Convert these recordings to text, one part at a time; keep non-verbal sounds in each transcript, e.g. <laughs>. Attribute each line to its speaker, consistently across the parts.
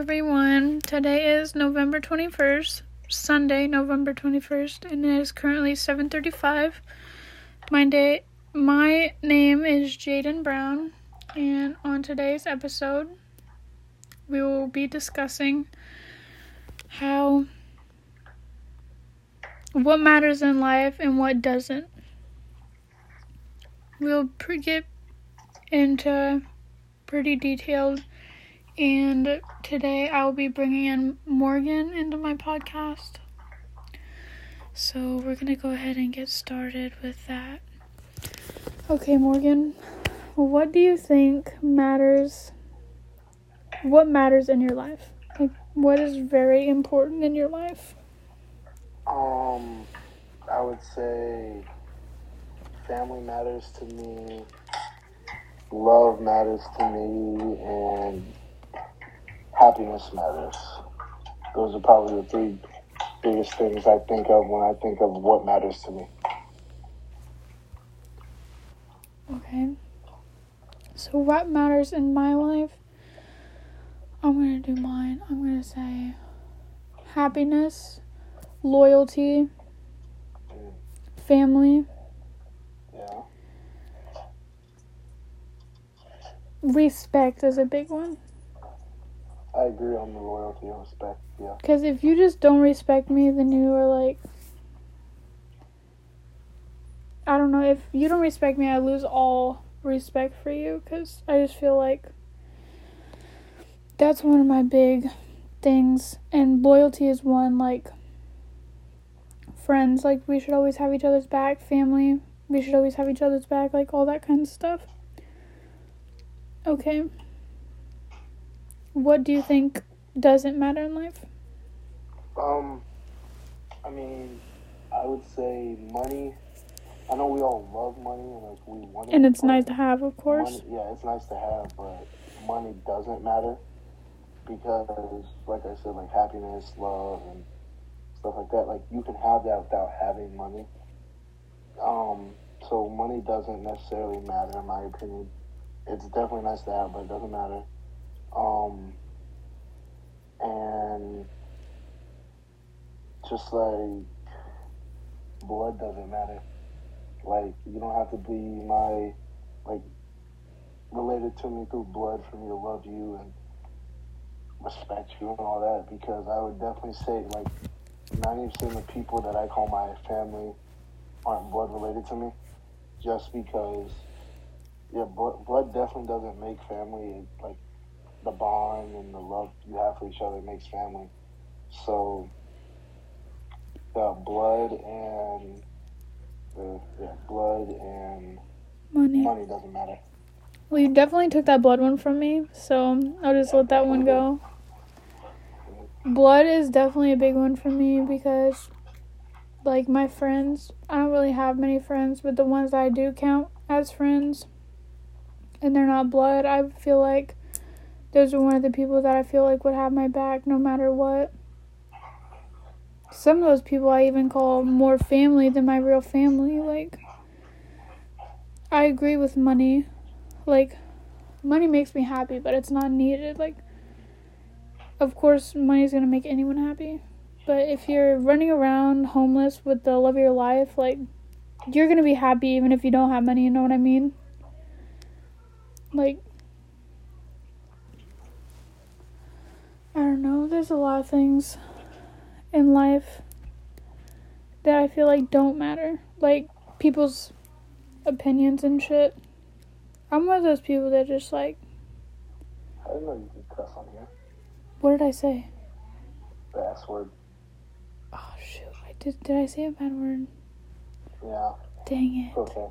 Speaker 1: everyone. Today is November 21st, Sunday, November 21st, and it is currently 7:35. My day my name is Jaden Brown, and on today's episode, we will be discussing how what matters in life and what doesn't. We'll pre- get into pretty detailed and today I will be bringing in Morgan into my podcast. So we're going to go ahead and get started with that. Okay, Morgan, what do you think matters? What matters in your life? Like, what is very important in your life?
Speaker 2: Um, I would say family matters to me, love matters to me, and happiness matters. Those are probably the three biggest things I think of when I think of what matters to me.
Speaker 1: Okay. So, what matters in my life? I'm going to do mine. I'm going to say happiness, loyalty, family,
Speaker 2: Yeah.
Speaker 1: respect is a big one.
Speaker 2: I agree on the loyalty and respect. Yeah.
Speaker 1: Because if you just don't respect me, then you are like. I don't know. If you don't respect me, I lose all respect for you. Because I just feel like. That's one of my big things. And loyalty is one. Like. Friends. Like, we should always have each other's back. Family. We should always have each other's back. Like, all that kind of stuff. Okay. What do you think doesn't matter in life?
Speaker 2: Um, I mean, I would say money. I know we all love money and like we want it.
Speaker 1: And it's nice to have, of course.
Speaker 2: Money, yeah, it's nice to have, but money doesn't matter because, like I said, like happiness, love, and stuff like that. Like you can have that without having money. Um, so money doesn't necessarily matter in my opinion. It's definitely nice to have, but it doesn't matter. Um, and just like blood doesn't matter. Like you don't have to be my like related to me through blood for me to love you and respect you and all that because I would definitely say like ninety percent of the people that I call my family aren't blood related to me just because yeah blood, blood definitely doesn't make family like the bond and the love you have for each other makes family so the blood and the yeah, blood and
Speaker 1: Money.
Speaker 2: money doesn't matter
Speaker 1: Well, you definitely took that blood one from me, so I'll just let that one go. Blood is definitely a big one for me because, like, my friends, I don't really have many friends, but the ones that I do count as friends, and they're not blood, I feel like those are one of the people that I feel like would have my back no matter what. Some of those people I even call more family than my real family. Like, I agree with money like money makes me happy but it's not needed like of course money's gonna make anyone happy but if you're running around homeless with the love of your life like you're gonna be happy even if you don't have money you know what i mean like i don't know there's a lot of things in life that i feel like don't matter like people's opinions and shit I'm one of those people that just like,
Speaker 2: I didn't know you could cuss on here
Speaker 1: what did I say?
Speaker 2: the S word
Speaker 1: Oh shoot, I did. Did I say a bad word?
Speaker 2: yeah
Speaker 1: Dang it.
Speaker 2: okay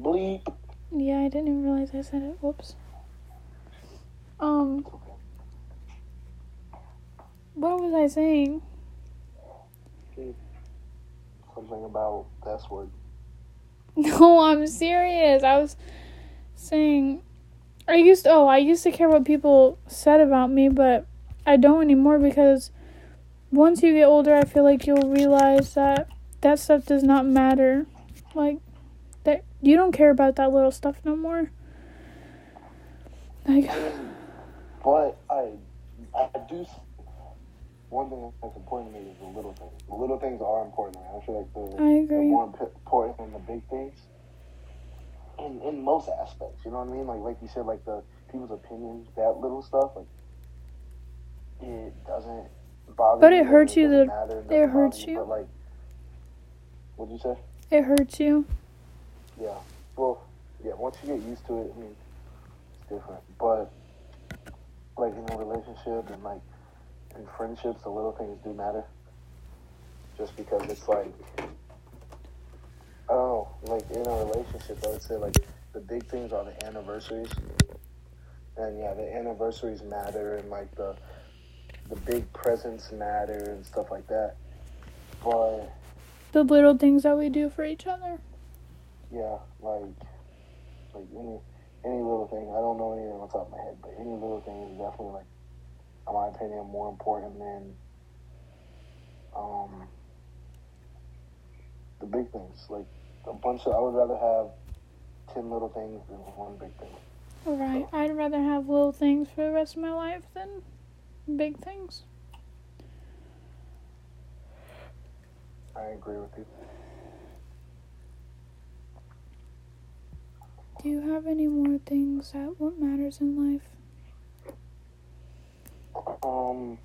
Speaker 2: bleep
Speaker 1: Yeah, I didn't even realize I said it. Whoops. Um. What was I saying?
Speaker 2: something about the S word
Speaker 1: No, I'm serious. I was saying, I used to, oh, I used to care what people said about me, but I don't anymore because once you get older, I feel like you'll realize that that stuff does not matter. Like, that you don't care about that little stuff no more. Like, <sighs>
Speaker 2: But I, I do. One thing that's important to me is the little things. The little things are important. to me. I feel like the,
Speaker 1: I
Speaker 2: the
Speaker 1: agree.
Speaker 2: more important than the big things. In in most aspects, you know what I mean. Like like you said, like the people's opinions, that little stuff, like it doesn't bother.
Speaker 1: But it
Speaker 2: like,
Speaker 1: hurts you
Speaker 2: doesn't
Speaker 1: that-
Speaker 2: matter,
Speaker 1: it
Speaker 2: doesn't
Speaker 1: hurts you.
Speaker 2: But like, what'd you say?
Speaker 1: It hurts you.
Speaker 2: Yeah. Well, yeah. Once you get used to it, I mean, it's different. But like in a relationship and like in friendships, the little things do matter. Just because it's like, oh, like in a relationship, I would say like the big things are the anniversaries. And yeah, the anniversaries matter, and like the the big presents matter and stuff like that. But
Speaker 1: The little things that we do for each other.
Speaker 2: Yeah, like like any any little thing. I don't know anything on top of my head, but any little thing is definitely like, in my opinion, more important than um the big things. Like a bunch of, I would rather have ten little things than one big thing.
Speaker 1: Right. I'd rather have little things for the rest of my life than big things.
Speaker 2: I agree with you.
Speaker 1: Do you have any more things that what matters in life?
Speaker 2: Um,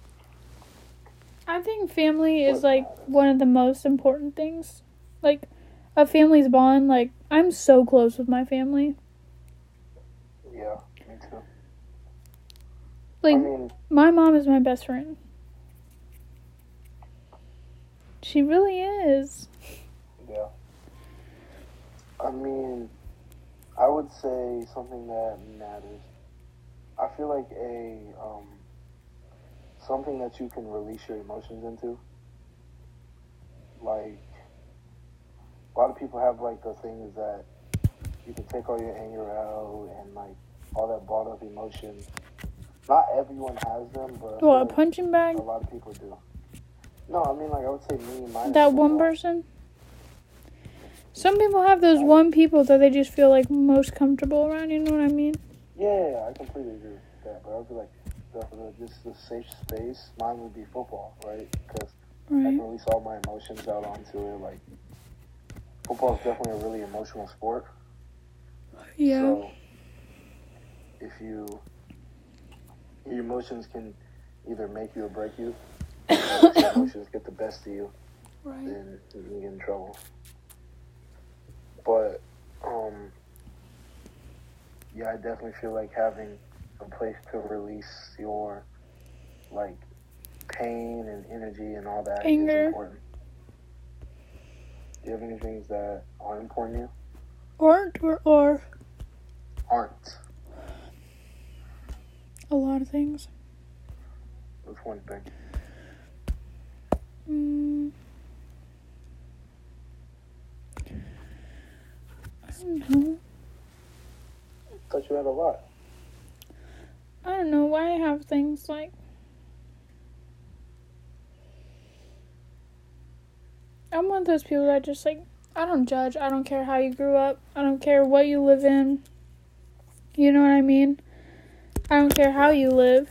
Speaker 1: I think family is like one of the most important things. Like a family's bond, like I'm so close with my family.
Speaker 2: yeah, me too.
Speaker 1: Like
Speaker 2: I mean,
Speaker 1: my mom is my best friend. She really is.
Speaker 2: Yeah. I mean, I would say something that matters. I feel like a um, something that you can release your emotions into. Like a lot of people have like the things that you can take all your anger out and like all that bought up emotion. Not everyone has them, but
Speaker 1: What, a punching bag?
Speaker 2: a lot of people do. No, I mean like I would say me, and mine.
Speaker 1: That one person? Some people have those one people that they just feel like most comfortable around, you know what I mean?
Speaker 2: Yeah, I completely agree with that. But I would be like, the, the, just the safe space. Mine would be football, right? Because I can release all my emotions out onto it. Like, football is definitely a really emotional sport.
Speaker 1: Yeah.
Speaker 2: So, if you, your emotions can either make you or break you. if your <coughs> emotions get the best of you,
Speaker 1: Right.
Speaker 2: then you can get in trouble. But, um, yeah, I definitely feel like having a place to release your, like, pain and energy and all that is
Speaker 1: Anger.
Speaker 2: important. Do you have any things that aren't important to you?
Speaker 1: Or, or, or
Speaker 2: Aren't.
Speaker 1: a lot of things.
Speaker 2: That's one thing.
Speaker 1: Mm. I don't know.
Speaker 2: thought you had a lot.
Speaker 1: I don't know why I have things like. I'm one of those people that just like. I don't judge. I don't care how you grew up. I don't care what you live in. You know what I mean? I don't care how you live.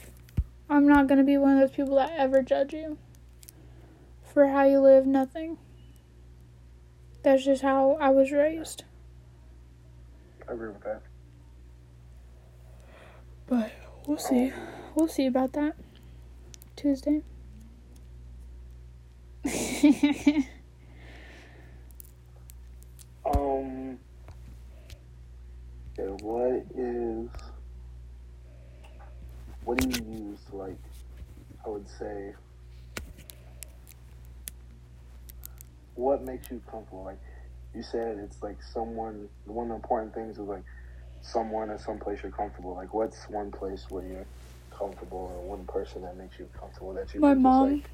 Speaker 1: I'm not gonna be one of those people that ever judge you for how you live. Nothing. That's just how I was raised.
Speaker 2: I agree with that.
Speaker 1: But we'll see. We'll see about that. Tuesday. <laughs>
Speaker 2: Um. Okay, what is. What do you use like, I would say. What makes you comfortable? Like, you said it's like someone, one of the important things is like someone or someplace you're comfortable. Like, what's one place where you're comfortable or one person that makes you comfortable that you
Speaker 1: My mom.
Speaker 2: just like,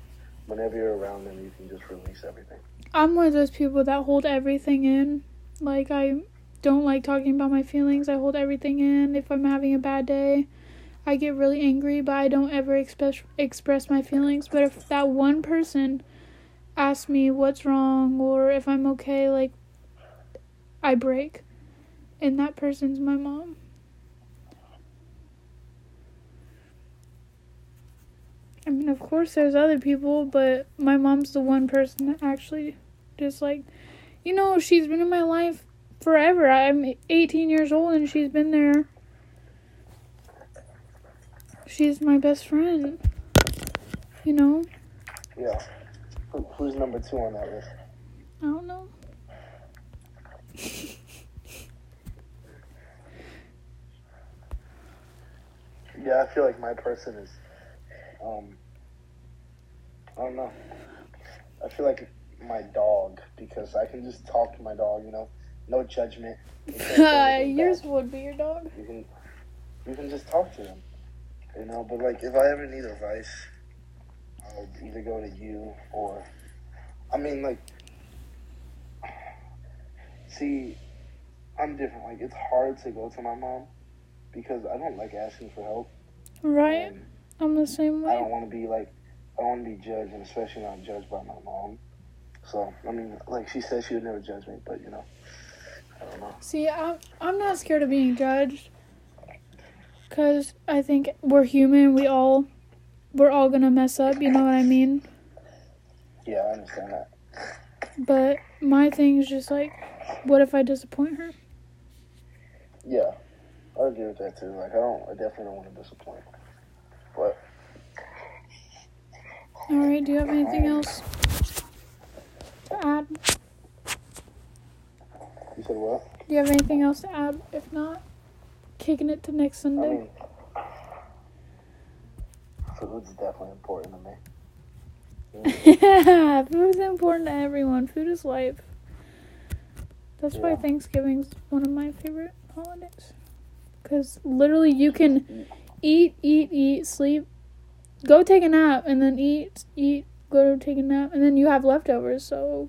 Speaker 2: whenever you're around them, you can just release everything.
Speaker 1: I'm one of those people that hold everything in. Like, I don't like talking about my feelings. I hold everything in. If I'm having a bad day, I get really angry, but I don't ever express express my feelings. But if that one person asks me what's wrong or if I'm okay, like, I break. And that person's my mom. I mean, of course, there's other people, but my mom's the one person that actually just like, you know, she's been in my life forever. I'm 18 years old and she's been there. She's my best friend. You know?
Speaker 2: Yeah. Who, who's number two on that list?
Speaker 1: I don't know.
Speaker 2: Yeah, I feel like my person is, um, I don't know. I feel like my dog because I can just talk to my dog. You know, no judgment. <laughs> You can't say anything
Speaker 1: Yours would be your dog.
Speaker 2: You can, you can just talk to them. You know, but like if I ever need advice, I'll either go to you or, I mean, like, see, I'm different. Like it's hard to go to my mom because I don't like asking for help.
Speaker 1: Right?
Speaker 2: And
Speaker 1: I'm the same way.
Speaker 2: I don't want to be like, I don't want to be judged, and especially not judged by my mom. So I mean, like she said, she would never judge me, but you know, I don't know.
Speaker 1: See, I'm, I'm not scared of being judged. Because I think we're human. We all, we're all gonna mess up. You know what I mean?
Speaker 2: Yeah, I understand that.
Speaker 1: But my thing is just like, what if I disappoint her?
Speaker 2: Yeah, I agree with that too. Like I don't, I definitely don't want to disappoint. But
Speaker 1: All right. Do you have anything else to add?
Speaker 2: you said what?
Speaker 1: Do you have anything else to add? If not, kicking it to next
Speaker 2: I
Speaker 1: Sunday.
Speaker 2: mean, food's definitely important to me.
Speaker 1: Yeah, <laughs> food's important to everyone. Food is life. That's why
Speaker 2: Yeah.
Speaker 1: Thanksgiving's one of my favorite holidays. Because literally, you can eat, eat, eat, sleep, go take a nap, and then eat, eat, go take a nap, and then you have leftovers. So,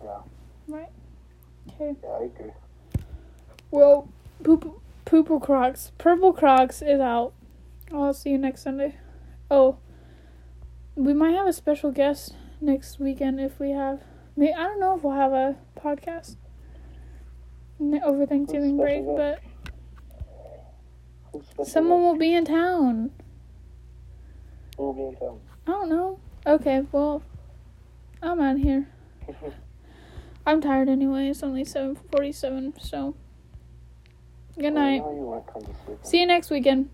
Speaker 2: Yeah,
Speaker 1: right? Okay.
Speaker 2: yeah, I agree.
Speaker 1: Well, poop, poople Crocs, purple Crocs is out. I'll see you next Sunday. Oh, we might have a special guest next weekend if we have. May I don't know if we'll have a podcast over Thanksgiving break, but someone will be in town.
Speaker 2: Who will be in town?
Speaker 1: I don't know. Okay, well, I'm out of here. <laughs> I'm tired anyway. It's only seven forty-seven. So, good night.
Speaker 2: Well, you know you want to come.
Speaker 1: See you next weekend.